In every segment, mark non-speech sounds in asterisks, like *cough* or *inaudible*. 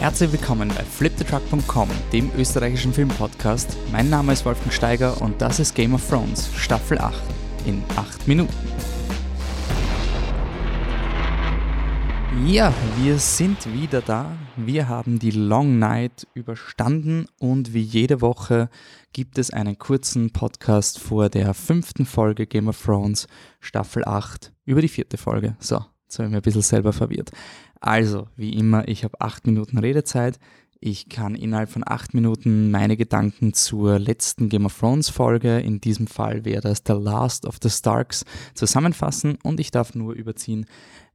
Herzlich willkommen bei fliptetruck.com, dem österreichischen Filmpodcast. Mein Name ist Wolfgang Steiger und das ist Game of Thrones, Staffel 8 in 8 Minuten. Ja, wir sind wieder da. Wir haben die Long Night überstanden und wie jede Woche gibt es einen kurzen Podcast vor der fünften Folge Game of Thrones, Staffel 8, über die vierte Folge. So, jetzt habe ich mich ein bisschen selber verwirrt. Also, wie immer, ich habe acht Minuten Redezeit. Ich kann innerhalb von acht Minuten meine Gedanken zur letzten Game of Thrones Folge, in diesem Fall wäre das The Last of the Starks, zusammenfassen und ich darf nur überziehen,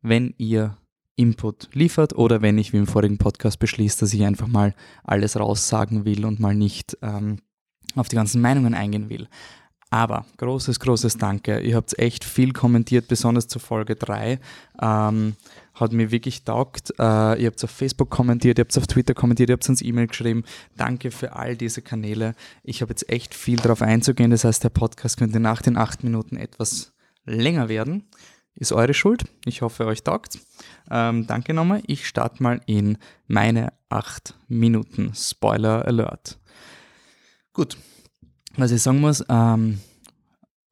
wenn ihr Input liefert oder wenn ich wie im vorigen Podcast beschließe, dass ich einfach mal alles raussagen will und mal nicht ähm, auf die ganzen Meinungen eingehen will. Aber großes, großes Danke. Ihr habt echt viel kommentiert, besonders zur Folge 3. Ähm, hat mir wirklich taugt. Äh, ihr habt auf Facebook kommentiert, ihr habt auf Twitter kommentiert, ihr habt uns E-Mail geschrieben. Danke für all diese Kanäle. Ich habe jetzt echt viel darauf einzugehen. Das heißt, der Podcast könnte nach den acht Minuten etwas länger werden. Ist eure Schuld. Ich hoffe, euch taugt. Ähm, danke nochmal. Ich starte mal in meine acht Minuten. Spoiler Alert. Gut, was ich sagen muss, ähm,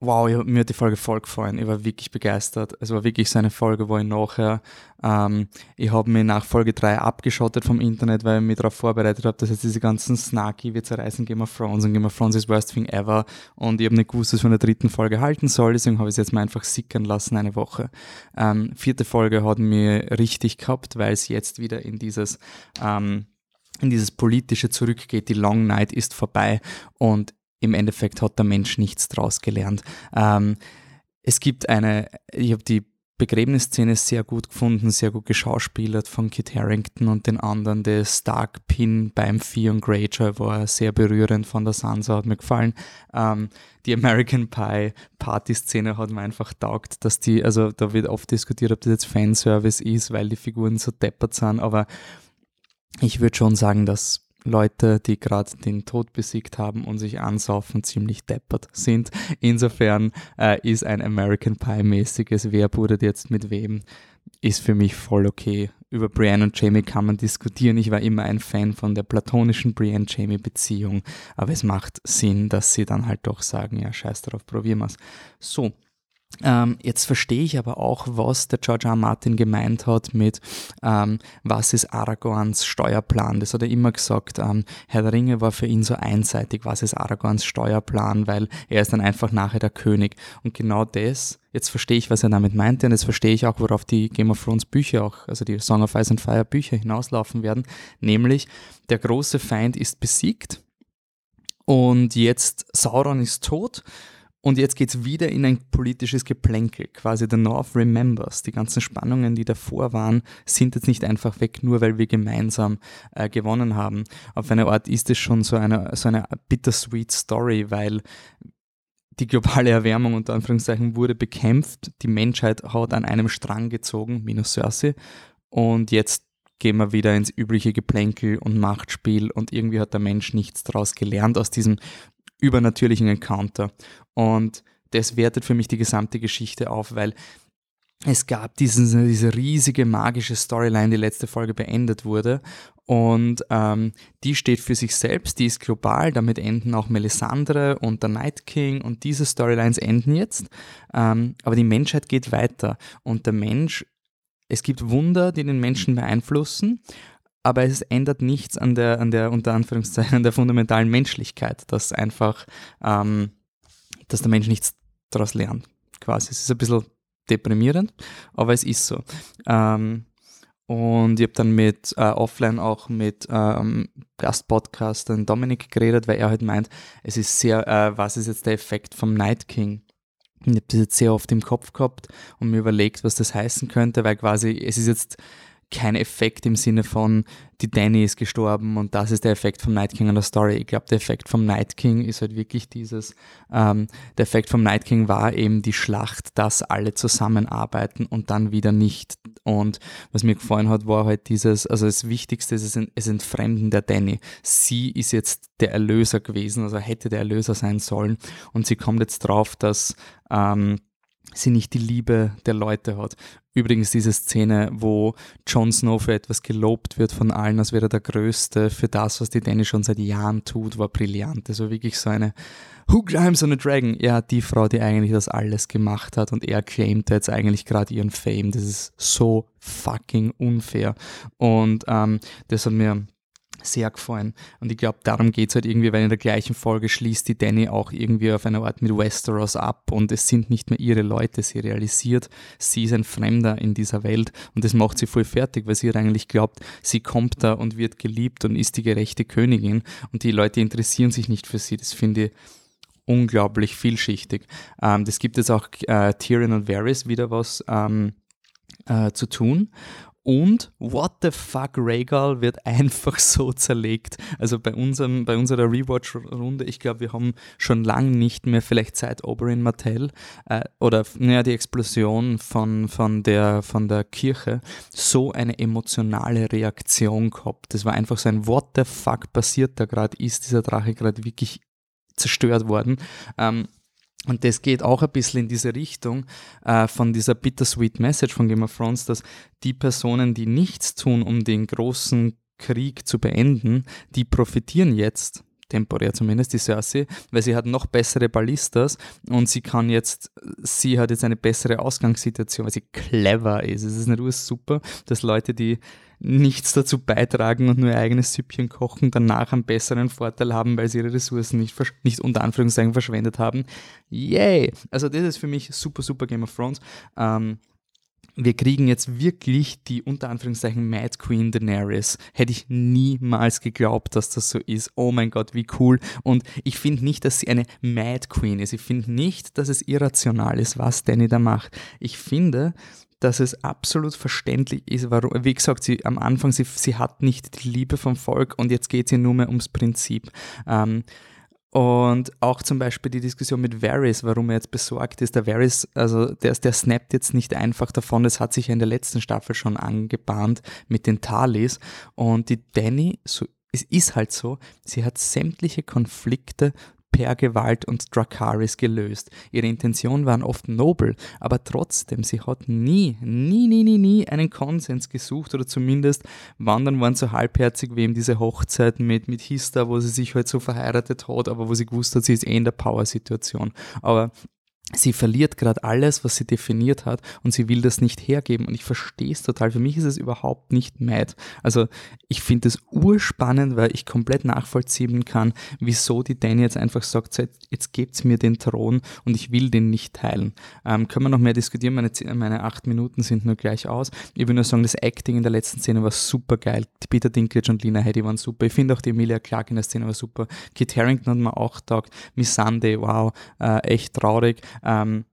wow, ich, mir hat die Folge voll gefallen. Ich war wirklich begeistert. Es war wirklich so eine Folge, wo ich nachher, ähm, ich habe mich nach Folge 3 abgeschottet vom Internet, weil ich mich darauf vorbereitet habe, dass jetzt diese ganzen Snarky, wir zerreißen Game of Thrones und Game of Thrones ist worst thing ever und ich habe nicht gewusst, was ich von der dritten Folge halten soll, deswegen habe ich es jetzt mal einfach sickern lassen, eine Woche. Ähm, vierte Folge hat mir richtig gehabt, weil es jetzt wieder in dieses, ähm, in dieses politische zurückgeht. Die Long Night ist vorbei und im Endeffekt hat der Mensch nichts draus gelernt. Ähm, es gibt eine, ich habe die Begräbnisszene sehr gut gefunden, sehr gut geschauspielert von Kit Harrington und den anderen. Der Stark Pin beim Theon Greyjoy war sehr berührend von der Sansa, hat mir gefallen. Ähm, die American Pie Party-Szene hat mir einfach taugt, dass die, also da wird oft diskutiert, ob das jetzt Fanservice ist, weil die Figuren so deppert sind, aber ich würde schon sagen, dass Leute, die gerade den Tod besiegt haben und sich ansaufen, ziemlich deppert sind. Insofern äh, ist ein American Pie-mäßiges Wer buddelt jetzt mit wem, ist für mich voll okay. Über Brienne und Jamie kann man diskutieren. Ich war immer ein Fan von der platonischen Brienne-Jamie-Beziehung, aber es macht Sinn, dass sie dann halt doch sagen, ja, scheiß drauf, probieren wir's. So, ähm, jetzt verstehe ich aber auch, was der George R. Martin gemeint hat mit, ähm, was ist Aragorns Steuerplan. Das hat er immer gesagt. Ähm, Herr der Ringe war für ihn so einseitig, was ist Aragorns Steuerplan, weil er ist dann einfach nachher der König. Und genau das, jetzt verstehe ich, was er damit meinte, und jetzt verstehe ich auch, worauf die Game of Thrones Bücher auch, also die Song of Ice and Fire Bücher hinauslaufen werden, nämlich der große Feind ist besiegt und jetzt Sauron ist tot und jetzt geht es wieder in ein politisches Geplänkel. Quasi The North remembers. Die ganzen Spannungen, die davor waren, sind jetzt nicht einfach weg, nur weil wir gemeinsam äh, gewonnen haben. Auf eine Art ist es schon so eine, so eine bittersweet Story, weil die globale Erwärmung unter Anführungszeichen wurde bekämpft. Die Menschheit hat an einem Strang gezogen, minus Cersei. Und jetzt gehen wir wieder ins übliche Geplänkel und Machtspiel und irgendwie hat der Mensch nichts daraus gelernt aus diesem übernatürlichen Encounter. Und das wertet für mich die gesamte Geschichte auf, weil es gab diesen, diese riesige magische Storyline, die letzte Folge beendet wurde. Und ähm, die steht für sich selbst, die ist global, damit enden auch Melisandre und der Night King und diese Storylines enden jetzt. Ähm, aber die Menschheit geht weiter und der Mensch, es gibt Wunder, die den Menschen beeinflussen aber es ändert nichts an der, an der, unter Anführungszeichen, an der fundamentalen Menschlichkeit, dass einfach, ähm, dass der Mensch nichts daraus lernt, quasi. Es ist ein bisschen deprimierend, aber es ist so. Ähm, und ich habe dann mit äh, offline auch mit ähm, Gastpodcaster Dominik geredet, weil er halt meint, es ist sehr, äh, was ist jetzt der Effekt vom Night King? Ich habe das jetzt sehr oft im Kopf gehabt und mir überlegt, was das heißen könnte, weil quasi es ist jetzt kein Effekt im Sinne von, die Danny ist gestorben und das ist der Effekt vom Night King an der Story. Ich glaube, der Effekt vom Night King ist halt wirklich dieses, ähm, der Effekt vom Night King war eben die Schlacht, dass alle zusammenarbeiten und dann wieder nicht. Und was mir gefallen hat, war halt dieses, also das Wichtigste ist es Entfremden der Danny. Sie ist jetzt der Erlöser gewesen, also hätte der Erlöser sein sollen und sie kommt jetzt drauf, dass ähm, sie nicht die Liebe der Leute hat. Übrigens diese Szene, wo Jon Snow für etwas gelobt wird von allen, als wäre er der Größte für das, was die Danny schon seit Jahren tut, war brillant. Also wirklich so eine Who climbs on a dragon? Ja, die Frau, die eigentlich das alles gemacht hat und er claimt jetzt eigentlich gerade ihren Fame. Das ist so fucking unfair. Und ähm, das hat mir sehr gefallen. Und ich glaube, darum geht es halt irgendwie, weil in der gleichen Folge schließt die Danny auch irgendwie auf eine Art mit Westeros ab und es sind nicht mehr ihre Leute. Sie realisiert, sie ist ein Fremder in dieser Welt und das macht sie voll fertig, weil sie halt eigentlich glaubt, sie kommt da und wird geliebt und ist die gerechte Königin und die Leute interessieren sich nicht für sie. Das finde ich unglaublich vielschichtig. Ähm, das gibt jetzt auch äh, Tyrion und Varys wieder was ähm, äh, zu tun. Und what the fuck, Rhaegal wird *laughs* einfach so zerlegt. Also bei, unserem, bei unserer Rewatch-Runde, ich glaube, wir haben schon lange nicht mehr, vielleicht seit Oberyn Martell äh, oder naja, die Explosion von, von, der, von der Kirche, so eine emotionale Reaktion gehabt. Das war einfach so ein What the fuck passiert da gerade? Ist dieser Drache gerade wirklich zerstört worden? Ähm, und das geht auch ein bisschen in diese Richtung äh, von dieser bittersweet Message von Game of Thrones, dass die Personen, die nichts tun, um den großen Krieg zu beenden, die profitieren jetzt temporär zumindest, die Cersei, weil sie hat noch bessere Ballistas und sie kann jetzt, sie hat jetzt eine bessere Ausgangssituation, weil sie clever ist. Es ist nicht super, dass Leute, die nichts dazu beitragen und nur ihr eigenes Süppchen kochen, danach einen besseren Vorteil haben, weil sie ihre Ressourcen nicht, nicht unter Anführungszeichen verschwendet haben. Yay! Also das ist für mich super, super Game of Thrones. Ähm, wir kriegen jetzt wirklich die unter Anführungszeichen Mad Queen Daenerys. Hätte ich niemals geglaubt, dass das so ist. Oh mein Gott, wie cool. Und ich finde nicht, dass sie eine Mad Queen ist. Ich finde nicht, dass es irrational ist, was Danny da macht. Ich finde, dass es absolut verständlich ist, warum, wie gesagt, sie am Anfang, sie, sie hat nicht die Liebe vom Volk und jetzt geht ihr nur mehr ums Prinzip. Ähm, und auch zum Beispiel die Diskussion mit Varys, warum er jetzt besorgt ist. Der Varys, also der, der snappt jetzt nicht einfach davon, das hat sich ja in der letzten Staffel schon angebahnt mit den Talis. Und die Danny, so, es ist halt so, sie hat sämtliche Konflikte per Gewalt und Dracaris gelöst. Ihre Intentionen waren oft nobel, aber trotzdem, sie hat nie, nie, nie, nie, nie einen Konsens gesucht oder zumindest wandern waren so halbherzig wie eben diese Hochzeit mit, mit Hista, wo sie sich halt so verheiratet hat, aber wo sie gewusst hat, sie ist eh in der Power-Situation. Aber sie verliert gerade alles, was sie definiert hat und sie will das nicht hergeben und ich verstehe es total. Für mich ist es überhaupt nicht mad. Also ich finde es urspannend, weil ich komplett nachvollziehen kann, wieso die Danny jetzt einfach sagt, jetzt gebt's mir den Thron und ich will den nicht teilen. Ähm, können wir noch mehr diskutieren? Meine, meine acht Minuten sind nur gleich aus. Ich will nur sagen, das Acting in der letzten Szene war super geil. Peter Dinklage und Lina Headey waren super. Ich finde auch die Emilia Clarke in der Szene war super. Kit Harrington hat mir auch getaugt. Miss Sunday, wow, äh, echt traurig. Ähm,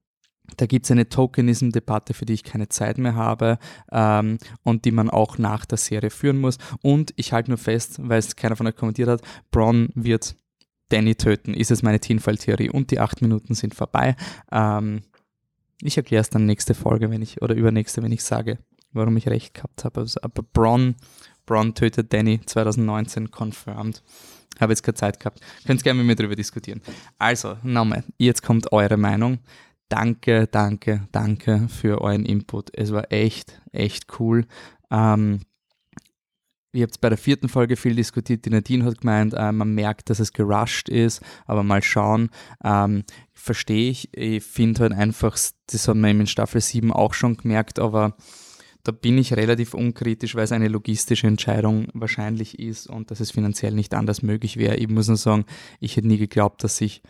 da gibt es eine Tokenism-Debatte, für die ich keine Zeit mehr habe ähm, und die man auch nach der Serie führen muss. Und ich halte nur fest, weil es keiner von euch kommentiert hat, Braun wird Danny töten, ist es meine Teamfall-Theorie. Und die acht Minuten sind vorbei. Ähm, ich erkläre es dann nächste Folge, wenn ich, oder übernächste, wenn ich sage, warum ich recht gehabt habe. Also, aber Braun, Braun tötet Danny 2019 confirmed. Habe jetzt keine Zeit gehabt. Könnt gerne mit mir darüber diskutieren. Also, nochmal, jetzt kommt eure Meinung. Danke, danke, danke für euren Input. Es war echt, echt cool. Ähm, Ihr habt bei der vierten Folge viel diskutiert. Die Nadine hat gemeint, äh, man merkt, dass es gerusht ist, aber mal schauen. Ähm, Verstehe ich. Ich finde halt einfach, das hat man in Staffel 7 auch schon gemerkt, aber da bin ich relativ unkritisch, weil es eine logistische Entscheidung wahrscheinlich ist und dass es finanziell nicht anders möglich wäre. Ich muss nur sagen, ich hätte nie geglaubt, dass ich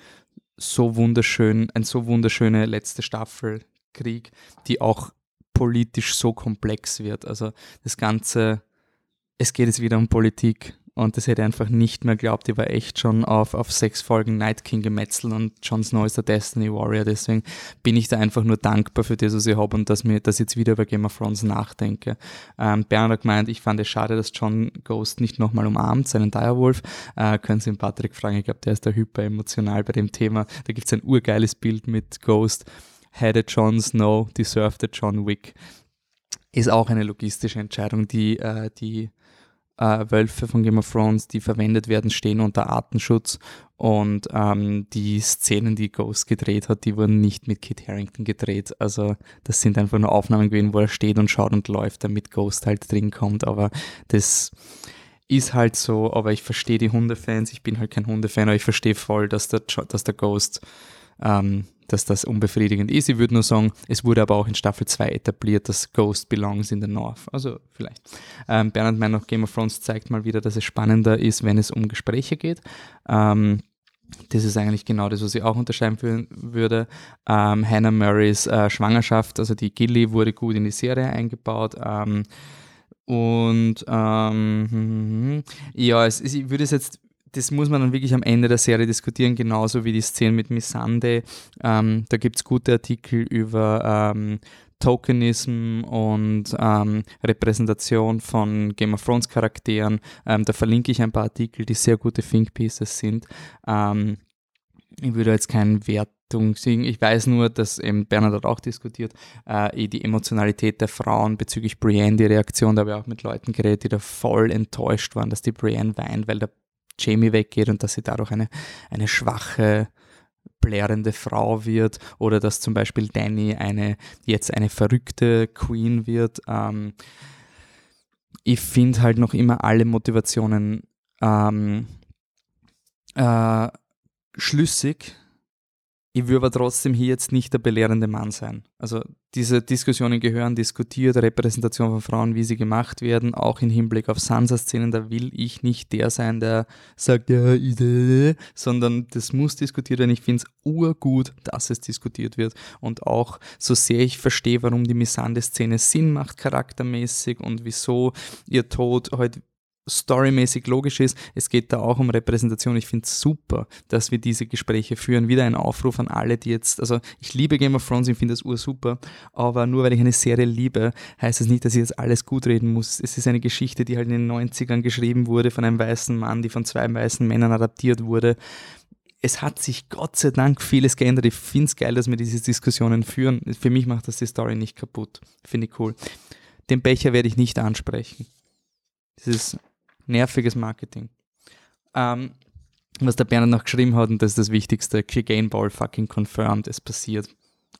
so wunderschön, ein so wunderschöne letzte Staffel kriege, die auch politisch so komplex wird. Also das Ganze, es geht jetzt wieder um Politik und das hätte ich einfach nicht mehr geglaubt. Ich war echt schon auf, auf sechs Folgen Night King gemetzelt und Jon Snow ist der Destiny Warrior. Deswegen bin ich da einfach nur dankbar für das, was ich habe und dass ich das jetzt wieder über Game of Thrones nachdenke. Ähm, Bernhard gemeint, ich fand es schade, dass John Ghost nicht nochmal umarmt, seinen Direwolf. Äh, können Sie ihn Patrick fragen, ich glaube, der ist da hyper emotional bei dem Thema. Da gibt es ein urgeiles Bild mit Ghost. Had a Jon Snow, deserved a John Wick. Ist auch eine logistische Entscheidung, die, äh, die äh, Wölfe von Game of Thrones, die verwendet werden, stehen unter Artenschutz und ähm, die Szenen, die Ghost gedreht hat, die wurden nicht mit Kit Harrington gedreht. Also das sind einfach nur Aufnahmen gewesen, wo er steht und schaut und läuft, damit Ghost halt drin kommt. Aber das ist halt so, aber ich verstehe die Hundefans, ich bin halt kein Hundefan, aber ich verstehe voll, dass der, dass der Ghost ähm, dass das unbefriedigend ist. Ich würde nur sagen, es wurde aber auch in Staffel 2 etabliert, dass Ghost belongs in the North. Also vielleicht. Ähm, Bernhard meint noch, Game of Thrones zeigt mal wieder, dass es spannender ist, wenn es um Gespräche geht. Ähm, das ist eigentlich genau das, was ich auch unterschreiben würde. Ähm, Hannah Murrays äh, Schwangerschaft, also die Gilly, wurde gut in die Serie eingebaut. Ähm, und ähm, ja, es, ich würde es jetzt das muss man dann wirklich am Ende der Serie diskutieren, genauso wie die Szene mit Missande. Ähm, da gibt es gute Artikel über ähm, Tokenism und ähm, Repräsentation von Game of Thrones Charakteren. Ähm, da verlinke ich ein paar Artikel, die sehr gute Think Pieces sind. Ähm, ich würde jetzt keinen Wertung sehen. Ich weiß nur, dass eben Bernhard hat auch diskutiert, äh, die Emotionalität der Frauen bezüglich Brienne, die Reaktion, da habe ich auch mit Leuten geredet, die da voll enttäuscht waren, dass die Brienne weint, weil der Jamie weggeht und dass sie dadurch eine, eine schwache, blärende Frau wird oder dass zum Beispiel Danny eine, jetzt eine verrückte Queen wird. Ähm, ich finde halt noch immer alle Motivationen ähm, äh, schlüssig ich würde aber trotzdem hier jetzt nicht der belehrende Mann sein. Also diese Diskussionen gehören diskutiert, Repräsentation von Frauen, wie sie gemacht werden, auch im Hinblick auf Sansa-Szenen, da will ich nicht der sein, der sagt, ja, idee, sondern das muss diskutiert werden. Ich finde es urgut, dass es diskutiert wird und auch so sehr ich verstehe, warum die Missande-Szene Sinn macht, charaktermäßig und wieso ihr Tod heute storymäßig logisch ist. Es geht da auch um Repräsentation. Ich finde es super, dass wir diese Gespräche führen. Wieder ein Aufruf an alle, die jetzt, also ich liebe Game of Thrones, ich finde das ursuper, aber nur weil ich eine Serie liebe, heißt es das nicht, dass ich jetzt alles gut reden muss. Es ist eine Geschichte, die halt in den 90ern geschrieben wurde von einem weißen Mann, die von zwei weißen Männern adaptiert wurde. Es hat sich Gott sei Dank vieles geändert. Ich finde es geil, dass wir diese Diskussionen führen. Für mich macht das die Story nicht kaputt. Finde ich cool. Den Becher werde ich nicht ansprechen. Das ist nerviges Marketing. Ähm, was der Bernhard noch geschrieben hat, und das ist das Wichtigste, Clegane Ball fucking confirmed, es passiert.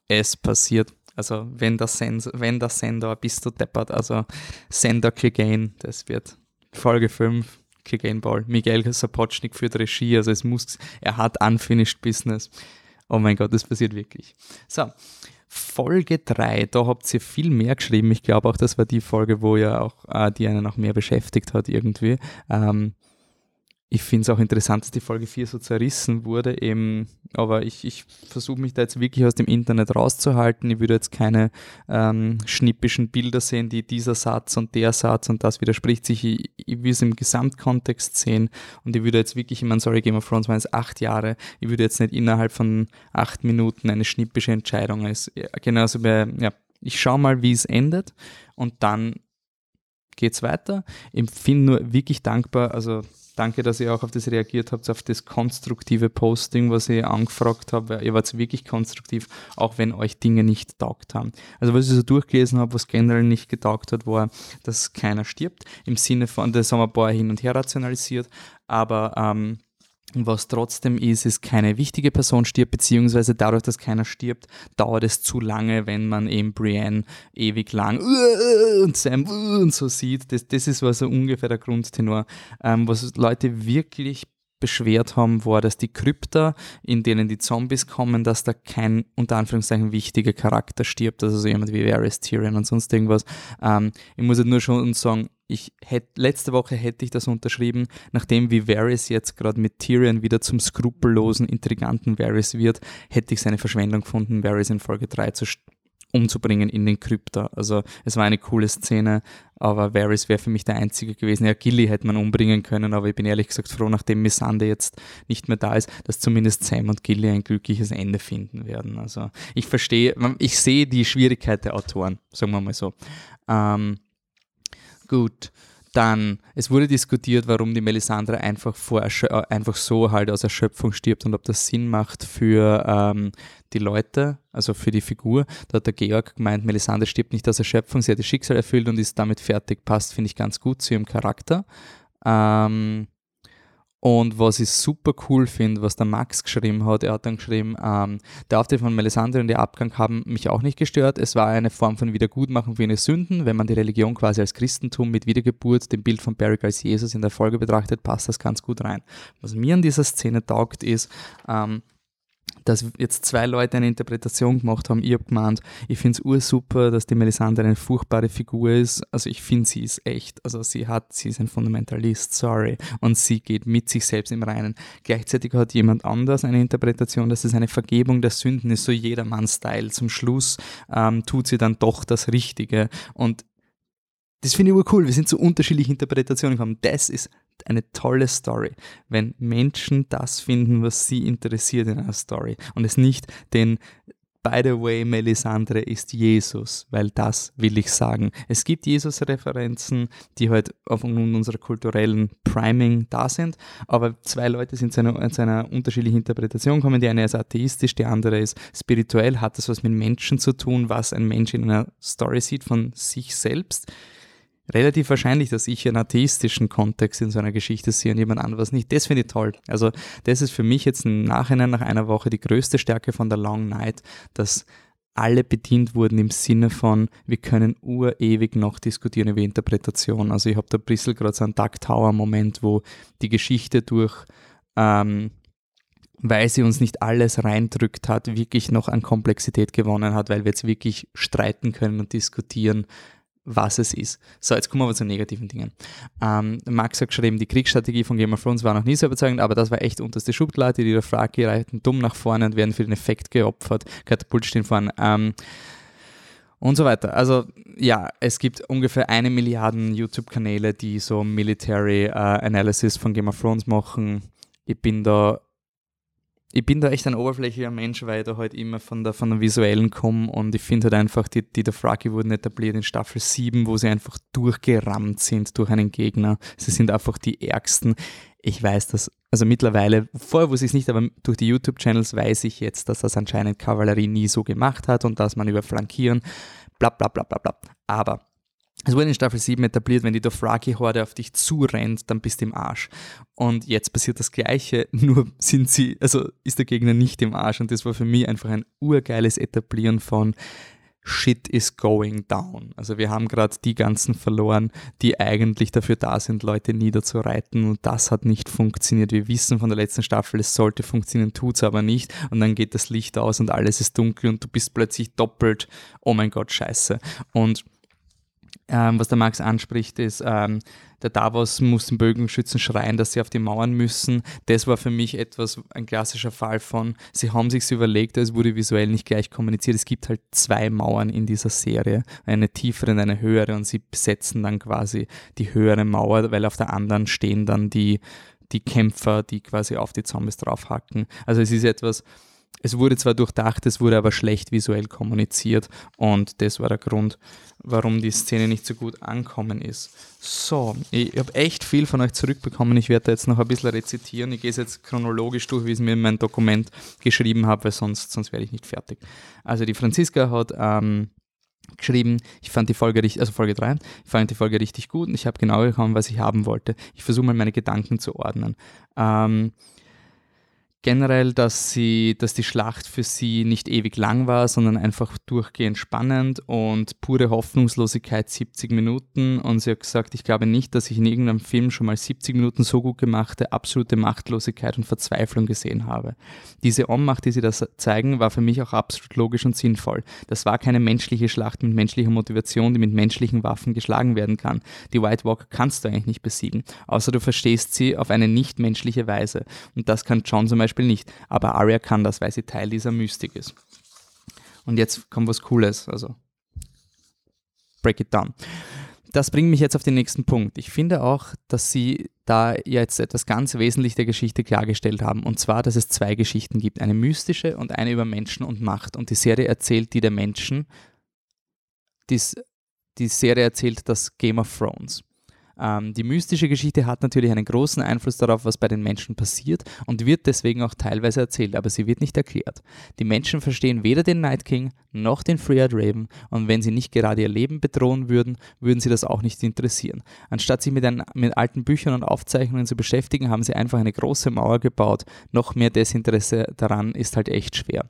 Es passiert. Also wenn der, Sens wenn der Sender, bist du deppert, also Sender Clegane, das wird Folge 5, Clegane Ball. Miguel Sapochnik führt Regie, also es muss, er hat unfinished business. Oh mein Gott, das passiert wirklich. So, Folge 3, da habt ihr viel mehr geschrieben. Ich glaube auch, das war die Folge, wo ja auch äh, die einen noch mehr beschäftigt hat irgendwie. Ähm, ich finde es auch interessant, dass die Folge 4 so zerrissen wurde, eben, aber ich, ich versuche mich da jetzt wirklich aus dem Internet rauszuhalten. Ich würde jetzt keine ähm, schnippischen Bilder sehen, die dieser Satz und der Satz und das widerspricht sich. Ich, ich will es im Gesamtkontext sehen und ich würde jetzt wirklich, ich meine, sorry, Game of Thrones waren es acht Jahre, ich würde jetzt nicht innerhalb von acht Minuten eine schnippische Entscheidung, als, genauso bei, ja, ich schaue mal, wie es endet und dann geht es weiter. Ich bin nur wirklich dankbar, also Danke, dass ihr auch auf das reagiert habt, auf das konstruktive Posting, was ich angefragt habe. Ihr wart wirklich konstruktiv, auch wenn euch Dinge nicht taugt haben. Also was ich so durchgelesen habe, was generell nicht getaugt hat, war, dass keiner stirbt. Im Sinne von, das haben wir ein paar hin und her rationalisiert, aber ähm, was trotzdem ist, ist, keine wichtige Person stirbt, beziehungsweise dadurch, dass keiner stirbt, dauert es zu lange, wenn man eben Brienne ewig lang *laughs* und Sam *laughs* und so sieht. Das, das ist was so ungefähr der Grundtenor. Ähm, was Leute wirklich beschwert haben, war, dass die Krypta, in denen die Zombies kommen, dass da kein unter Anführungszeichen wichtiger Charakter stirbt, also so jemand wie Varys, Tyrion und sonst irgendwas. Ähm, ich muss halt nur schon sagen, ich hätte, letzte Woche hätte ich das unterschrieben, nachdem wie Varys jetzt gerade mit Tyrion wieder zum skrupellosen, intriganten Varys wird, hätte ich seine Verschwendung gefunden, Varys in Folge 3 zu umzubringen in den Krypta. Also es war eine coole Szene, aber Varys wäre für mich der Einzige gewesen. Ja, Gilly hätte man umbringen können, aber ich bin ehrlich gesagt froh, nachdem Missande jetzt nicht mehr da ist, dass zumindest Sam und Gilly ein glückliches Ende finden werden. Also ich verstehe, ich sehe die Schwierigkeit der Autoren, sagen wir mal so. Ähm, gut. Dann, es wurde diskutiert, warum die Melisandre einfach, vor äh, einfach so halt aus Erschöpfung stirbt und ob das Sinn macht für ähm, die Leute, also für die Figur. Da hat der Georg gemeint, Melisandre stirbt nicht aus Erschöpfung, sie hat das Schicksal erfüllt und ist damit fertig. Passt, finde ich, ganz gut zu ihrem Charakter. Ähm, und was ich super cool finde, was der Max geschrieben hat, er hat dann geschrieben, ähm, der Auftritt von Melisandre und der Abgang haben mich auch nicht gestört. Es war eine Form von Wiedergutmachung für ihre Sünden. Wenn man die Religion quasi als Christentum mit Wiedergeburt, dem Bild von Barrick als Jesus in der Folge betrachtet, passt das ganz gut rein. Was mir an dieser Szene taugt, ist, ähm, dass jetzt zwei Leute eine Interpretation gemacht haben. Ich habe gemeint, ich finde es ursuper, dass die Melisandre eine furchtbare Figur ist. Also ich finde, sie ist echt. Also sie hat, sie ist ein Fundamentalist, sorry. Und sie geht mit sich selbst im Reinen. Gleichzeitig hat jemand anders eine Interpretation, dass es eine Vergebung der Sünden ist, so jedermann-Style. Zum Schluss ähm, tut sie dann doch das Richtige. Und das finde ich cool. Wir sind so unterschiedliche Interpretationen gekommen. Das ist eine tolle Story, wenn Menschen das finden, was sie interessiert in einer Story und es nicht den By the way, Melisandre ist Jesus, weil das will ich sagen. Es gibt Jesus-Referenzen, die halt aufgrund unserer kulturellen Priming da sind, aber zwei Leute sind zu einer, zu einer unterschiedlichen Interpretation gekommen. Die eine ist atheistisch, die andere ist spirituell. Hat das was mit Menschen zu tun, was ein Mensch in einer Story sieht von sich selbst? Relativ wahrscheinlich, dass ich einen atheistischen Kontext in so einer Geschichte sehe und jemand anderes nicht. Das finde ich toll. Also das ist für mich jetzt im Nachhinein nach einer Woche die größte Stärke von der Long Night, dass alle bedient wurden im Sinne von, wir können urewig noch diskutieren über Interpretation. Also ich habe da ein bisschen gerade so einen Duck Tower-Moment, wo die Geschichte durch, ähm, weil sie uns nicht alles reindrückt hat, wirklich noch an Komplexität gewonnen hat, weil wir jetzt wirklich streiten können und diskutieren, was es ist. So, jetzt kommen wir zu negativen Dingen. Ähm, Max hat geschrieben, die Kriegsstrategie von Game of Thrones war noch nie so überzeugend, aber das war echt unterste Schublade. Die Dothraki reiten dumm nach vorne und werden für den Effekt geopfert. Katapult stehen vorne. Ähm, und so weiter. Also ja, es gibt ungefähr eine Milliarde YouTube-Kanäle, die so Military äh, Analysis von Game of Thrones machen. Ich bin da ich bin da echt ein oberflächlicher Mensch, weil ich da halt immer von der, von der visuellen komme und ich finde halt einfach, die, die Dothraki wurden etabliert in Staffel 7, wo sie einfach durchgerammt sind durch einen Gegner. Sie sind einfach die ärgsten. Ich weiß das, also mittlerweile, vorher wusste ich es nicht, aber durch die YouTube-Channels weiß ich jetzt, dass das anscheinend Kavallerie nie so gemacht hat und dass man über Flankieren, bla bla bla bla bla. Aber es wurde in Staffel 7 etabliert, wenn die Dothraki-Horde auf dich zurennt, dann bist du im Arsch. Und jetzt passiert das Gleiche, *laughs* nur sind sie, also ist der Gegner nicht im Arsch. Und das war für mich einfach ein urgeiles Etablieren von Shit is going down. Also wir haben gerade die ganzen verloren, die eigentlich dafür da sind, Leute niederzureiten. Und das hat nicht funktioniert. Wir wissen von der letzten Staffel, es sollte funktionieren, tut es aber nicht. Und dann geht das Licht aus und alles ist dunkel und du bist plötzlich doppelt, oh mein Gott, scheiße. Und ähm, was der Max anspricht, ist, ähm, der Davos muss den Bögenschützen schreien, dass sie auf die Mauern müssen. Das war für mich etwas, ein klassischer Fall von, sie haben sich überlegt, es wurde visuell nicht gleich kommuniziert. Es gibt halt zwei Mauern in dieser Serie, eine tiefere und eine höhere und sie besetzen dann quasi die höhere Mauer, weil auf der anderen stehen dann die, die Kämpfer, die quasi auf die Zombies draufhacken. Also es ist etwas, es wurde zwar durchdacht, es wurde aber schlecht visuell kommuniziert und das war der Grund, warum die Szene nicht so gut ankommen ist. So, ich habe echt viel von euch zurückbekommen. Ich werde jetzt noch ein bisschen rezitieren. Ich gehe es jetzt chronologisch durch, wie ich es mir in mein Dokument geschrieben habe, weil sonst, sonst werde ich nicht fertig. Also die Franziska hat ähm, geschrieben, ich fand die Folge richtig, also Folge 3, ich fand die Folge richtig gut und ich habe genau bekommen, was ich haben wollte. Ich versuche mal meine Gedanken zu ordnen. Ähm, generell, dass sie, dass die Schlacht für sie nicht ewig lang war, sondern einfach durchgehend spannend und pure Hoffnungslosigkeit 70 Minuten. Und sie hat gesagt, ich glaube nicht, dass ich in irgendeinem Film schon mal 70 Minuten so gut gemachte absolute Machtlosigkeit und Verzweiflung gesehen habe. Diese Ohnmacht, die sie da zeigen, war für mich auch absolut logisch und sinnvoll. Das war keine menschliche Schlacht mit menschlicher Motivation, die mit menschlichen Waffen geschlagen werden kann. Die White Walker kannst du eigentlich nicht besiegen, außer du verstehst sie auf eine nicht menschliche Weise. Und das kann John zum Beispiel Beispiel nicht. Aber Arya kann das, weil sie Teil dieser Mystik ist. Und jetzt kommt was Cooles, also break it down. Das bringt mich jetzt auf den nächsten Punkt. Ich finde auch, dass Sie da jetzt etwas ganz Wesentliches der Geschichte klargestellt haben. Und zwar, dass es zwei Geschichten gibt. Eine mystische und eine über Menschen und Macht. Und die Serie erzählt die der Menschen. Dies, die Serie erzählt das Game of Thrones. Ähm, die mystische Geschichte hat natürlich einen großen Einfluss darauf, was bei den Menschen passiert und wird deswegen auch teilweise erzählt, aber sie wird nicht erklärt. Die Menschen verstehen weder den Night King noch den Free-Eyed Raven und wenn sie nicht gerade ihr Leben bedrohen würden, würden sie das auch nicht interessieren. Anstatt sich mit, ein, mit alten Büchern und Aufzeichnungen zu beschäftigen, haben sie einfach eine große Mauer gebaut. Noch mehr Desinteresse daran ist halt echt schwer.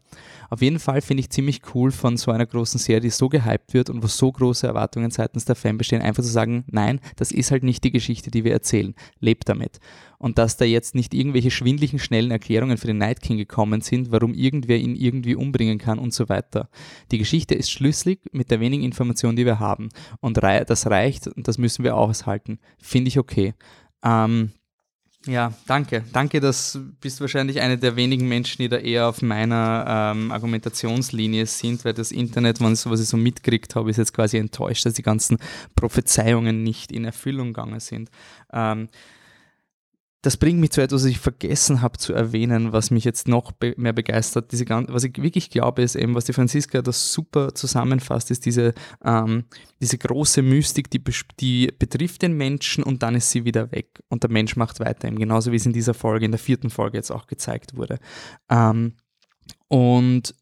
Auf jeden Fall finde ich ziemlich cool von so einer großen Serie, die so gehypt wird und wo so große Erwartungen seitens der Fan bestehen, einfach zu sagen, nein, das ist halt nicht die Geschichte, die wir erzählen. Lebt damit. Und dass da jetzt nicht irgendwelche schwindlichen, schnellen Erklärungen für den Night King gekommen sind, warum irgendwer ihn irgendwie umbringen kann und so weiter. Die Geschichte ist schlüssig mit der wenigen Information, die wir haben. Und das reicht und das müssen wir aushalten. Finde ich okay. Ähm, ja, danke. Danke, das bist wahrscheinlich eine der wenigen Menschen, die da eher auf meiner ähm, Argumentationslinie sind, weil das Internet, was ich so mitgekriegt habe, ist jetzt quasi enttäuscht, dass die ganzen Prophezeiungen nicht in Erfüllung gegangen sind. Ähm, das bringt mich zu etwas, was ich vergessen habe zu erwähnen, was mich jetzt noch be mehr begeistert. Diese ganze, was ich wirklich glaube, ist eben, was die Franziska das super zusammenfasst, ist diese, ähm, diese große Mystik, die, die betrifft den Menschen und dann ist sie wieder weg. Und der Mensch macht weiter, eben genauso wie es in dieser Folge, in der vierten Folge jetzt auch gezeigt wurde. Ähm, und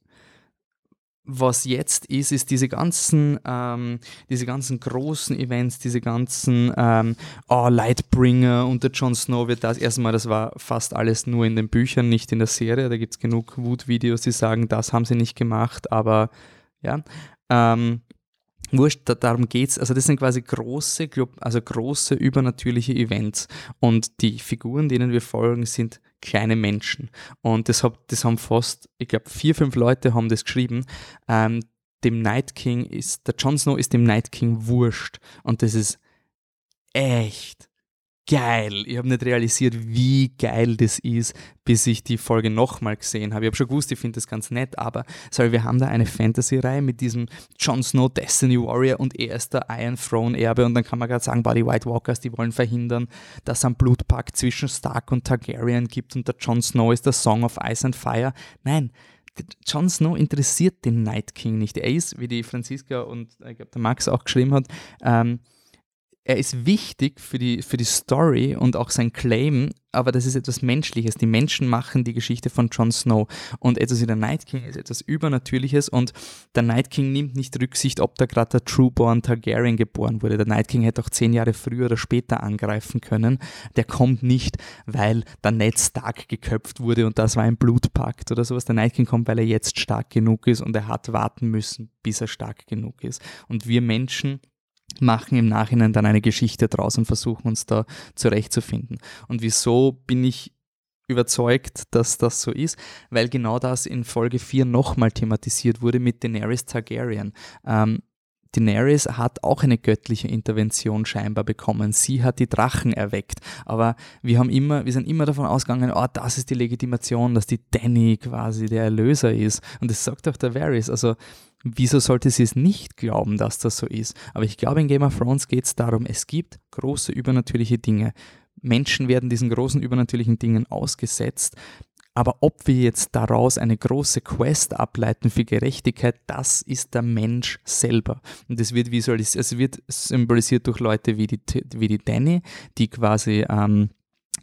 was jetzt ist, ist diese ganzen, ähm, diese ganzen großen Events, diese ganzen ähm, oh, Lightbringer und der Jon Snow wird das erstmal, das war fast alles nur in den Büchern, nicht in der Serie. Da gibt es genug Wut-Videos, die sagen, das haben sie nicht gemacht, aber ja. Ähm, Wurscht, da, darum geht's. Also das sind quasi große, also große übernatürliche Events. Und die Figuren, denen wir folgen, sind kleine Menschen. Und das, hab, das haben fast, ich glaube, vier, fünf Leute haben das geschrieben. Ähm, dem Night King ist, der Jon Snow ist dem Night King wurscht. Und das ist echt geil. Ich habe nicht realisiert, wie geil das ist, bis ich die Folge nochmal gesehen habe. Ich habe schon gewusst, ich finde das ganz nett, aber sorry, wir haben da eine Fantasy-Reihe mit diesem Jon Snow Destiny Warrior und er ist der Iron Throne Erbe und dann kann man gerade sagen, boah, die White Walkers, die wollen verhindern, dass es einen Blutpakt zwischen Stark und Targaryen gibt und der Jon Snow ist der Song of Ice and Fire. Nein, Jon Snow interessiert den Night King nicht. Er ist, wie die Franziska und ich glaube der Max auch geschrieben hat, ähm, er ist wichtig für die, für die Story und auch sein Claim, aber das ist etwas Menschliches. Die Menschen machen die Geschichte von Jon Snow und etwas wie der Night King ist etwas Übernatürliches und der Night King nimmt nicht Rücksicht, ob da gerade der Trueborn Targaryen geboren wurde. Der Night King hätte auch zehn Jahre früher oder später angreifen können. Der kommt nicht, weil der Ned Stark geköpft wurde und das war ein Blutpakt oder sowas. Der Night King kommt, weil er jetzt stark genug ist und er hat warten müssen, bis er stark genug ist. Und wir Menschen machen im Nachhinein dann eine Geschichte draus und versuchen uns da zurechtzufinden. Und wieso bin ich überzeugt, dass das so ist, weil genau das in Folge 4 nochmal thematisiert wurde mit Daenerys Targaryen. Ähm, Daenerys hat auch eine göttliche Intervention scheinbar bekommen. Sie hat die Drachen erweckt. Aber wir haben immer, wir sind immer davon ausgegangen, oh, das ist die Legitimation, dass die Danny quasi der Erlöser ist. Und das sagt auch der Varys. Also Wieso sollte sie es nicht glauben, dass das so ist? Aber ich glaube, in Game of Thrones geht es darum, es gibt große übernatürliche Dinge. Menschen werden diesen großen übernatürlichen Dingen ausgesetzt. Aber ob wir jetzt daraus eine große Quest ableiten für Gerechtigkeit, das ist der Mensch selber. Und es wird visualisiert, es wird symbolisiert durch Leute wie die, wie die Danny, die quasi ähm,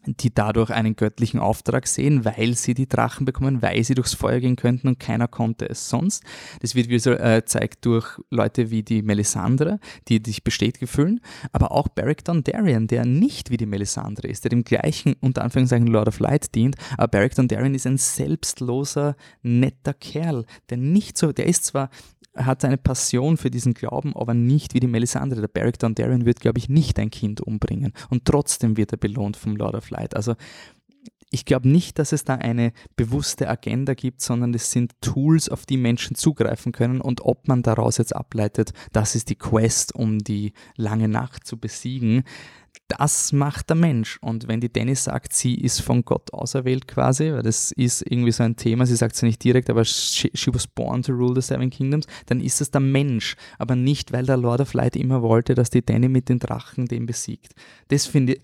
die dadurch einen göttlichen Auftrag sehen, weil sie die Drachen bekommen, weil sie durchs Feuer gehen könnten und keiner konnte es sonst. Das wird gezeigt äh, durch Leute wie die Melisandre, die sich bestätigt fühlen, aber auch Beric Dondarrion, der nicht wie die Melisandre ist, der dem gleichen, unter Anführungszeichen, Lord of Light dient, aber Beric Dondarrion ist ein selbstloser, netter Kerl, der nicht so, der ist zwar er hat eine Passion für diesen Glauben, aber nicht wie die Melisandre. Der Beric Dondarrion wird, glaube ich, nicht ein Kind umbringen. Und trotzdem wird er belohnt vom Lord of Light. Also ich glaube nicht, dass es da eine bewusste Agenda gibt, sondern es sind Tools, auf die Menschen zugreifen können und ob man daraus jetzt ableitet, das ist die Quest, um die lange Nacht zu besiegen, das macht der Mensch. Und wenn die Dennis sagt, sie ist von Gott auserwählt quasi, weil das ist irgendwie so ein Thema, sie sagt es ja nicht direkt, aber she, she, was born to rule the Seven Kingdoms, dann ist es der Mensch, aber nicht, weil der Lord of Light immer wollte, dass die Danny mit den Drachen den besiegt. Das finde ich,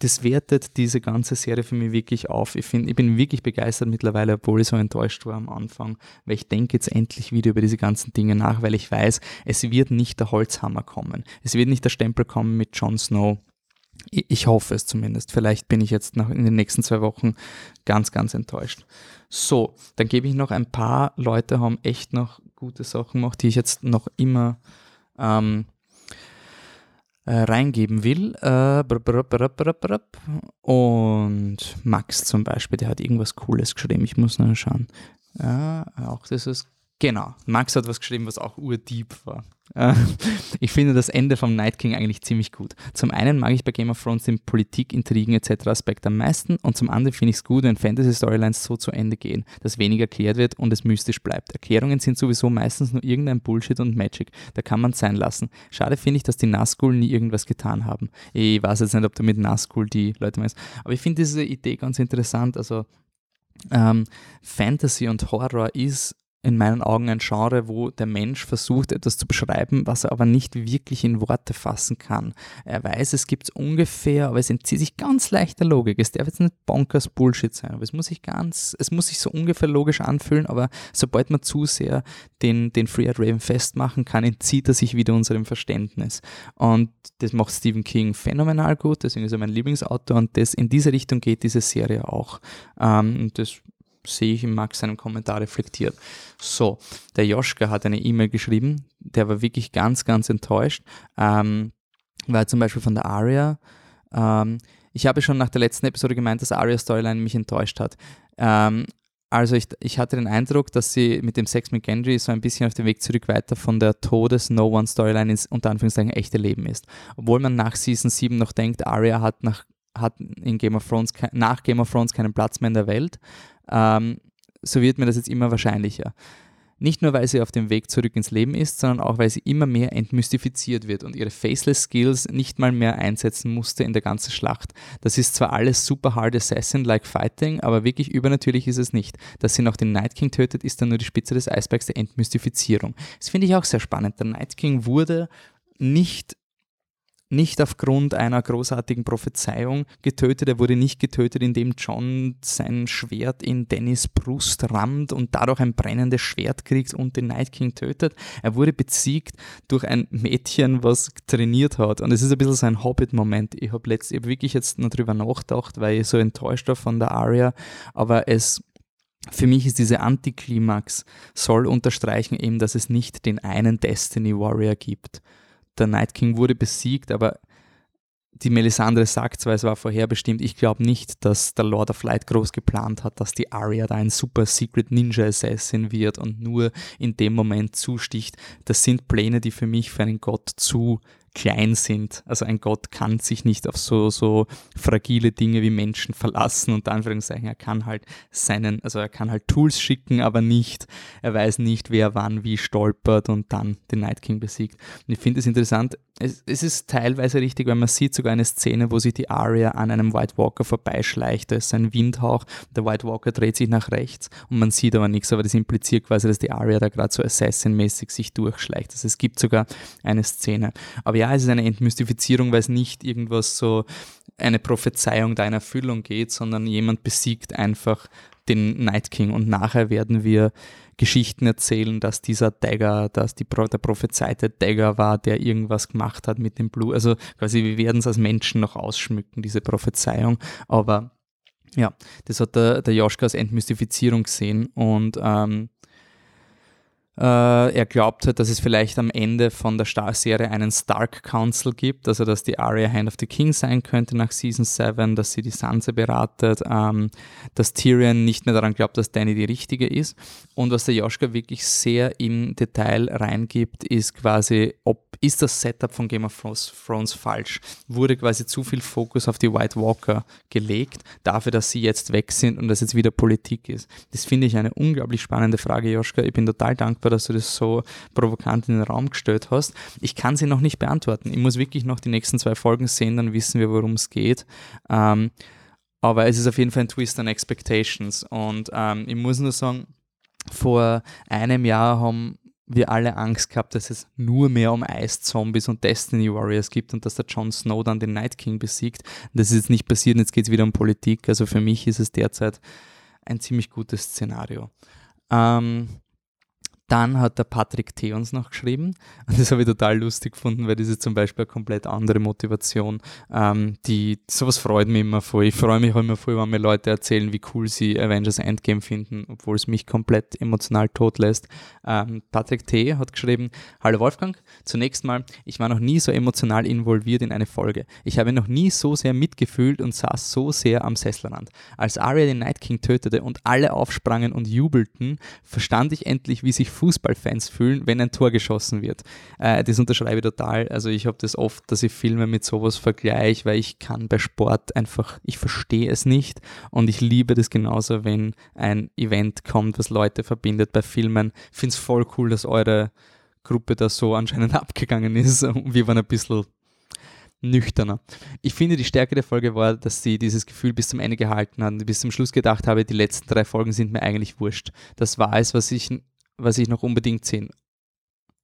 das wertet diese ganze Serie für mich wirklich auf. Ich, find, ich bin wirklich begeistert mittlerweile, obwohl ich so enttäuscht war am Anfang, weil ich denke jetzt endlich wieder über diese ganzen Dinge nach, weil ich weiß, es wird nicht der Holzhammer kommen. Es wird nicht der Stempel kommen mit Jon Snow Ich hoffe es zumindest. Vielleicht bin ich jetzt noch in den nächsten zwei Wochen ganz, ganz enttäuscht. So, dann gebe ich noch ein paar Leute, haben echt noch gute Sachen gemacht, die ich jetzt noch immer ähm, äh, reingeben will. Äh, und Max zum Beispiel, der hat irgendwas Cooles geschrieben. Ich muss noch schauen. Ja, auch das ist Genau, Max hat was geschrieben, was auch urdeep war. Äh, ich finde das Ende vom Night King eigentlich ziemlich gut. Zum einen mag ich bei Game of Thrones den Politik, Intrigen etc. Aspekt am meisten und zum anderen finde ich es gut, wenn Fantasy-Storylines so zu Ende gehen, dass weniger erklärt wird und es mystisch bleibt. Erklärungen sind sowieso meistens nur irgendein Bullshit und Magic, da kann man sein lassen. Schade finde ich, dass die Nazgul nie irgendwas getan haben. Ich weiß jetzt nicht, ob du mit Nazgul die Leute meinst, aber ich finde diese Idee ganz interessant, also ähm, Fantasy und Horror ist in meinen Augen ein Genre, wo der Mensch versucht, etwas zu beschreiben, was er aber nicht wirklich in Worte fassen kann. Er weiß, es gibt es ungefähr, aber es entzieht sich ganz leicht der Logik. Es darf jetzt nicht bonkers Bullshit sein, aber es muss sich ganz, es muss sich so ungefähr logisch anfühlen, aber sobald man zu sehr den, den Free Raven festmachen kann, entzieht er sich wieder unserem Verständnis. Und das macht Stephen King phänomenal gut, deswegen ist er mein Lieblingsautor und das, in diese Richtung geht diese Serie auch. Ähm, das sehe ich im Max seinem Kommentar reflektiert. So, der Joschka hat eine E-Mail geschrieben, der war wirklich ganz, ganz enttäuscht, ähm, weil zum Beispiel von der Aria, ähm, ich habe schon nach der letzten Episode gemeint, dass Aria Storyline mich enttäuscht hat. Ähm, also ich, ich, hatte den Eindruck, dass sie mit dem Sex mit Gendry so ein bisschen auf dem Weg zurück weiter von der Todes-No-One-Storyline ins unter Anführungszeichen echte Leben ist. Obwohl man nach Season 7 noch denkt, Arya hat nach hat in Game of Thrones nach Game of Thrones keinen Platz mehr in der Welt, ähm, so wird mir das jetzt immer wahrscheinlicher. Nicht nur, weil sie auf dem Weg zurück ins Leben ist, sondern auch, weil sie immer mehr entmystifiziert wird und ihre Faceless Skills nicht mal mehr einsetzen musste in der ganzen Schlacht. Das ist zwar alles super hard Assassin-like Fighting, aber wirklich übernatürlich ist es nicht. Dass sie noch den Night King tötet, ist dann nur die Spitze des Eisbergs der Entmystifizierung. Das finde ich auch sehr spannend. Der Night King wurde nicht nicht aufgrund einer großartigen Prophezeiung getötet. Er wurde nicht getötet, indem John sein Schwert in Dennis Brust rammt und dadurch ein brennendes Schwert kriegt und den Night King tötet. Er wurde besiegt durch ein Mädchen, was trainiert hat. Und es ist ein bisschen so ein Hobbit-Moment. Ich habe hab wirklich jetzt noch drüber nachgedacht, weil ich so enttäuscht war von der Aria. Aber es für mich ist diese Antiklimax, soll unterstreichen eben, dass es nicht den einen Destiny Warrior gibt der Night King wurde besiegt, aber die Melisandre sagt zwar, es war vorherbestimmt, ich glaube nicht, dass der Lord of Light groß geplant hat, dass die Arya da ein super Secret Ninja Assassin wird und nur in dem Moment zusticht. Das sind Pläne, die für mich für einen Gott zu klein sind. Also ein Gott kann sich nicht auf so, so fragile Dinge wie Menschen verlassen und Anführungszeichen, er kann halt seinen, also er kann halt Tools schicken, aber nicht, er weiß nicht, wer wann wie stolpert und dann den Night King besiegt. Und ich finde es interessant, es, es, ist teilweise richtig, weil man sieht sogar eine Szene, wo sich die Arya an einem White Walker vorbeischleicht. Da ist ein Windhauch, der White Walker dreht sich nach rechts und man sieht aber nichts, aber das impliziert quasi, dass die Arya da gerade so Assassin-mäßig sich durchschleicht. Also es gibt sogar eine Szene. Aber ja, es ist eine Entmystifizierung, weil es nicht irgendwas so eine Prophezeiung deiner Erfüllung geht, sondern jemand besiegt einfach den Night King und nachher werden wir Geschichten erzählen, dass dieser Dagger, dass die, der prophezeite Dagger war, der irgendwas gemacht hat mit dem Blut. Also quasi, wir werden es als Menschen noch ausschmücken, diese Prophezeiung. Aber ja, das hat der, der Joschka als Entmystifizierung gesehen und ähm, äh, er glaubt halt, dass es vielleicht am Ende von der Star-Serie einen Stark Council gibt, also dass die Arya Hand of the King sein könnte nach Season 7, dass sie die Sansa beratet, ähm, dass Tyrion nicht mehr daran glaubt, dass Danny die Richtige ist. Und was der Joschka wirklich sehr im Detail reingibt, ist quasi, ob ist das Setup von Game of Thrones falsch? Wurde quasi zu viel Fokus auf die White Walker gelegt, dafür, dass sie jetzt weg sind und dass jetzt wieder Politik ist? Das finde ich eine unglaublich spannende Frage, Joschka. Ich bin total dankbar, dass du das so provokant in den Raum gestellt hast. Ich kann sie noch nicht beantworten. Ich muss wirklich noch die nächsten zwei Folgen sehen, dann wissen wir, worum es geht. Ähm, aber es ist auf jeden Fall ein Twist on Expectations. Und ähm, ich muss nur sagen, vor einem Jahr haben wir alle Angst gehabt, dass es nur mehr um Ice-Zombies und Destiny Warriors gibt und dass der Jon Snow dann den Night King besiegt. Das ist jetzt nicht passiert und jetzt geht es wieder um Politik. Also für mich ist es derzeit ein ziemlich gutes Szenario. Ähm, Dann hat der Patrick T. uns noch geschrieben. *laughs* Und das habe ich total lustig gefunden, weil das ist zum Beispiel eine komplett andere Motivation. Ähm, die, sowas freut mich immer voll. Ich freue mich auch immer voll, wenn mir Leute erzählen, wie cool sie Avengers Endgame finden, obwohl es mich komplett emotional tot lässt. Ähm, Patrick T. hat geschrieben, Hallo Wolfgang, zunächst mal, ich war noch nie so emotional involviert in eine Folge. Ich habe noch nie so sehr mitgefühlt und saß so sehr am Sesslerrand. Als Arya den Night King tötete und alle aufsprangen und jubelten, verstand ich endlich, wie sich Fußballfans fühlen, wenn ein Tor geschossen wird. Äh, das unterschreibe ich total. Also ich habe das oft, dass ich Filme mit sowas vergleiche, weil ich kann bei Sport einfach, ich verstehe es nicht und ich liebe das genauso, wenn ein Event kommt, was Leute verbindet bei Filmen. Ich finde es voll cool, dass eure Gruppe da so anscheinend *laughs* abgegangen ist. Wir waren ein bisschen nüchterner. Ich finde, die Stärke der Folge war, dass sie dieses Gefühl bis zum Ende gehalten hat und bis zum Schluss gedacht habe, die letzten drei Folgen sind mir eigentlich wurscht. Das war es, was ich, was ich noch unbedingt sehen.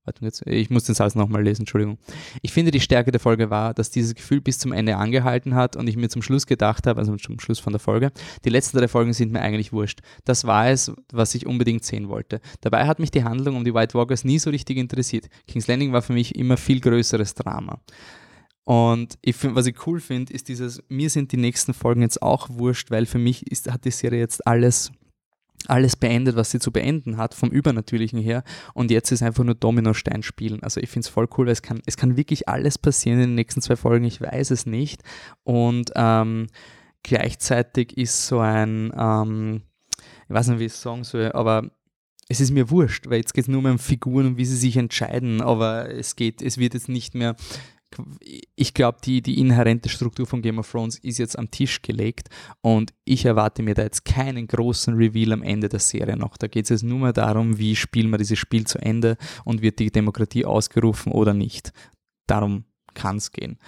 Warte ich muss den Satz nochmal lesen, Entschuldigung. Ich finde, die Stärke der Folge war, dass dieses Gefühl bis zum Ende angehalten hat und ich mir zum Schluss gedacht habe, also zum Schluss von der Folge, die letzten drei Folgen sind mir eigentlich wurscht. Das war es, was ich unbedingt sehen wollte. Dabei hat mich die Handlung um die White Walkers nie so richtig interessiert. King's Landing war für mich immer viel größeres Drama. Und ich find, was ich cool finde, ist dieses, mir sind die nächsten Folgen jetzt auch wurscht, weil für mich ist, hat die Serie jetzt alles, alles beendet, was sie zu beenden hat, vom Übernatürlichen her. Und jetzt ist einfach nur Dominostein spielen. Also ich finde es voll cool, weil es kann, es kann wirklich alles passieren in den nächsten zwei Folgen, ich weiß es nicht. Und ähm, gleichzeitig ist so ein, ähm, ich weiß nicht, wie ich es sagen soll, aber es ist mir wurscht, weil jetzt geht es nur um Figuren und wie sie sich entscheiden, aber es geht, es wird jetzt nicht mehr ich glaube, die, die inhärente Struktur von Game of Thrones ist jetzt am Tisch gelegt und ich erwarte mir da jetzt keinen großen Reveal am Ende der Serie noch. Da geht es jetzt nur mehr darum, wie spielen wir dieses Spiel zu Ende und wird die Demokratie ausgerufen oder nicht. Darum kann es gehen.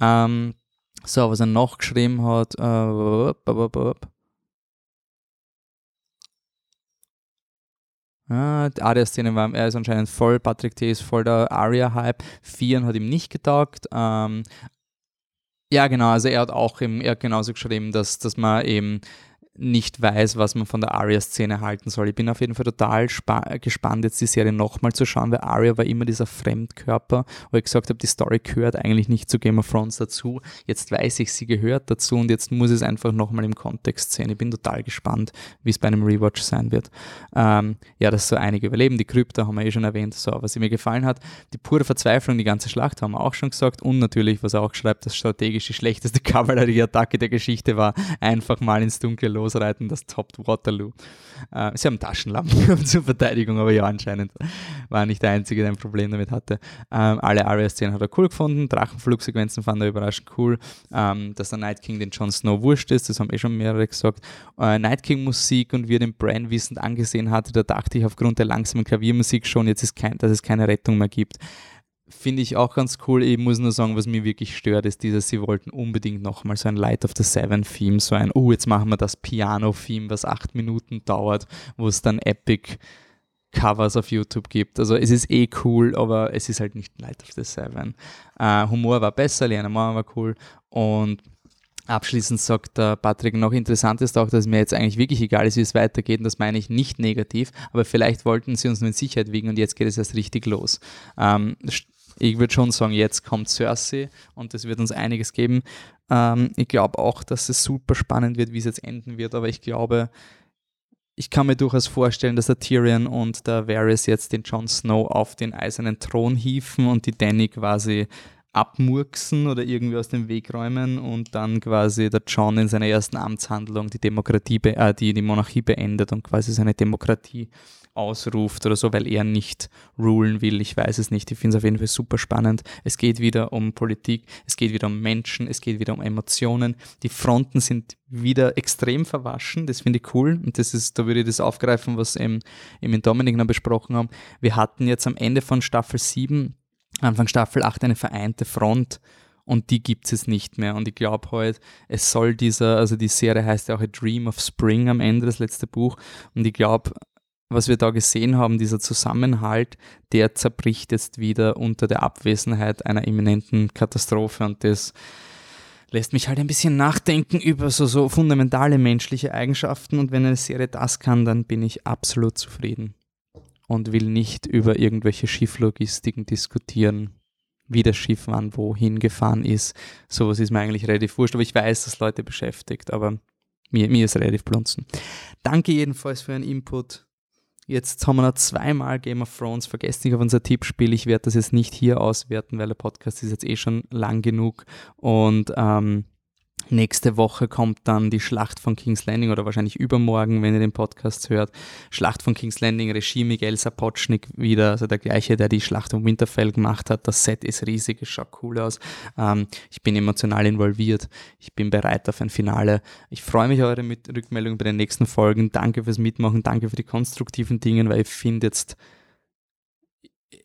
Ähm, so, was er noch geschrieben hat. Äh, Ja, die Aria-Szene war, er ist anscheinend voll, Patrick T. ist voll der Aria-Hype. Vieren hat ihm nicht getaugt. Ähm, ja, genau, also er hat auch eben, er hat genauso geschrieben, dass, dass man eben nicht weiß, was man von der Arya-Szene halten soll. Ich bin auf jeden Fall total gespannt, jetzt die Serie nochmal zu schauen, weil Arya war immer dieser Fremdkörper, wo ich gesagt habe, die Story gehört eigentlich nicht zu Game of Thrones dazu. Jetzt weiß ich, sie gehört dazu und jetzt muss ich es einfach nochmal im Kontext sehen. Ich bin total gespannt, wie es bei einem Rewatch sein wird. Ähm, ja, dass so einige überleben. Die Krypta haben wir eh schon erwähnt. So, was mir gefallen hat, die pure Verzweiflung, die ganze Schlacht haben wir auch schon gesagt und natürlich, was er auch schreibt, das strategisch die schlechteste *laughs* Kavallerie-Attacke der Geschichte war, einfach mal ins Dunkle los losreiten, das toppt Waterloo. Äh, sie haben Taschenlampen *laughs* zur Verteidigung, aber ja, anscheinend war nicht der Einzige, der ein Problem damit hatte. Ähm, alle Arya-Szenen hat er cool gefunden, Drachenflugsequenzen fand er überraschend cool, ähm, dass der Night King den Jon Snow wurscht ist, das haben eh schon mehrere gesagt. Äh, Night King Musik und wie er den Bran wissend angesehen hatte, da dachte ich aufgrund der langsamen Klaviermusik schon, jetzt ist kein, dass es keine Rettung mehr gibt finde ich auch ganz cool. Ich muss nur sagen, was mir wirklich stört, ist dieses, sie wollten unbedingt nochmal so ein Light of the Seven Theme, so ein, oh, jetzt machen wir das Piano-Theme, was acht Minuten dauert, wo es dann Epic Covers auf YouTube gibt. Also es ist eh cool, aber es ist halt nicht Light of the Seven. Äh, Humor war besser, Liana Moore war cool und Abschließend sagt der Patrick, noch interessant ist auch, dass mir jetzt eigentlich wirklich egal ist, wie es weitergeht und das meine ich nicht negativ, aber vielleicht wollten sie uns nur in Sicherheit wiegen und jetzt geht es erst richtig los. Ähm, ich würde schon sagen, jetzt kommt Cersei und das wird uns einiges geben. Ähm, ich glaube auch, dass es super spannend wird, wie es jetzt enden wird, aber ich glaube, ich kann mir durchaus vorstellen, dass der Tyrion und der Varys jetzt den Jon Snow auf den eisernen Thron hieven und die Danny quasi abmurksen oder irgendwie aus dem Weg räumen und dann quasi der John in seiner ersten Amtshandlung die Demokratie, äh, die, die Monarchie beendet und quasi seine Demokratie ausruft oder so, weil er nicht rulen will. Ich weiß es nicht. Ich finde es auf jeden Fall super spannend. Es geht wieder um Politik, es geht wieder um Menschen, es geht wieder um Emotionen. Die Fronten sind wieder extrem verwaschen. Das finde ich cool. Und das ist, da würde ich das aufgreifen, was eben, eben in Dominik noch besprochen haben. Wir hatten jetzt am Ende von Staffel 7, Anfang Staffel 8 eine vereinte Front und die gibt es nicht mehr. Und ich glaube halt, es soll dieser, also die Serie heißt ja auch A Dream of Spring am Ende, das letzte Buch. Und ich glaube, was wir da gesehen haben, dieser Zusammenhalt, der zerbricht jetzt wieder unter der Abwesenheit einer imminenten Katastrophe und das lässt mich halt ein bisschen nachdenken über so, so fundamentale menschliche Eigenschaften und wenn eine Serie das kann, dann bin ich absolut zufrieden. Und will nicht über irgendwelche Schifflogistiken diskutieren, wie das Schiff wann wohin gefahren ist. Sowas ist mir eigentlich relativ wurscht, aber ich weiß, dass Leute beschäftigt, aber mir, mir ist relativ blunzen. Danke jedenfalls für Ihren Input. Jetzt haben wir noch zweimal Game of Thrones. Vergesst nicht auf unser Tippspiel. Ich werde das jetzt nicht hier auswerten, weil der Podcast ist jetzt eh schon lang genug. Und ähm, Nächste Woche kommt dann die Schlacht von King's Landing oder wahrscheinlich übermorgen, wenn ihr den Podcast hört. Schlacht von King's Landing, Regie Miguel Sapochnik wieder, also der gleiche, der die Schlacht um Winterfell gemacht hat. Das Set ist riesig, es schaut cool aus. Ähm, ich bin emotional involviert. Ich bin bereit auf ein Finale. Ich freue mich auf eure Rückmeldungen bei den nächsten Folgen. Danke fürs Mitmachen, danke für die konstruktiven Dinge, weil ich finde jetzt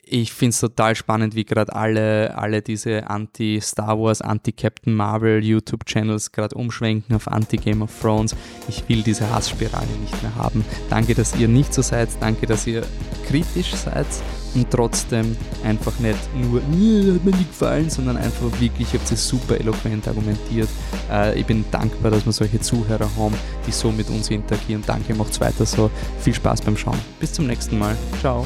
ich finde es total spannend, wie gerade alle, alle diese Anti-Star Wars, Anti-Captain Marvel YouTube-Channels gerade umschwenken auf Anti-Game of Thrones. Ich will diese Hassspirale nicht mehr haben. Danke, dass ihr nicht so seid. Danke, dass ihr kritisch seid und trotzdem einfach nicht nur, hat mir nicht gefallen, sondern einfach wirklich, ich habe es super eloquent argumentiert. Äh, ich bin dankbar, dass wir solche Zuhörer haben, die so mit uns interagieren. Danke, macht's weiter so. Viel Spaß beim Schauen. Bis zum nächsten Mal. Ciao.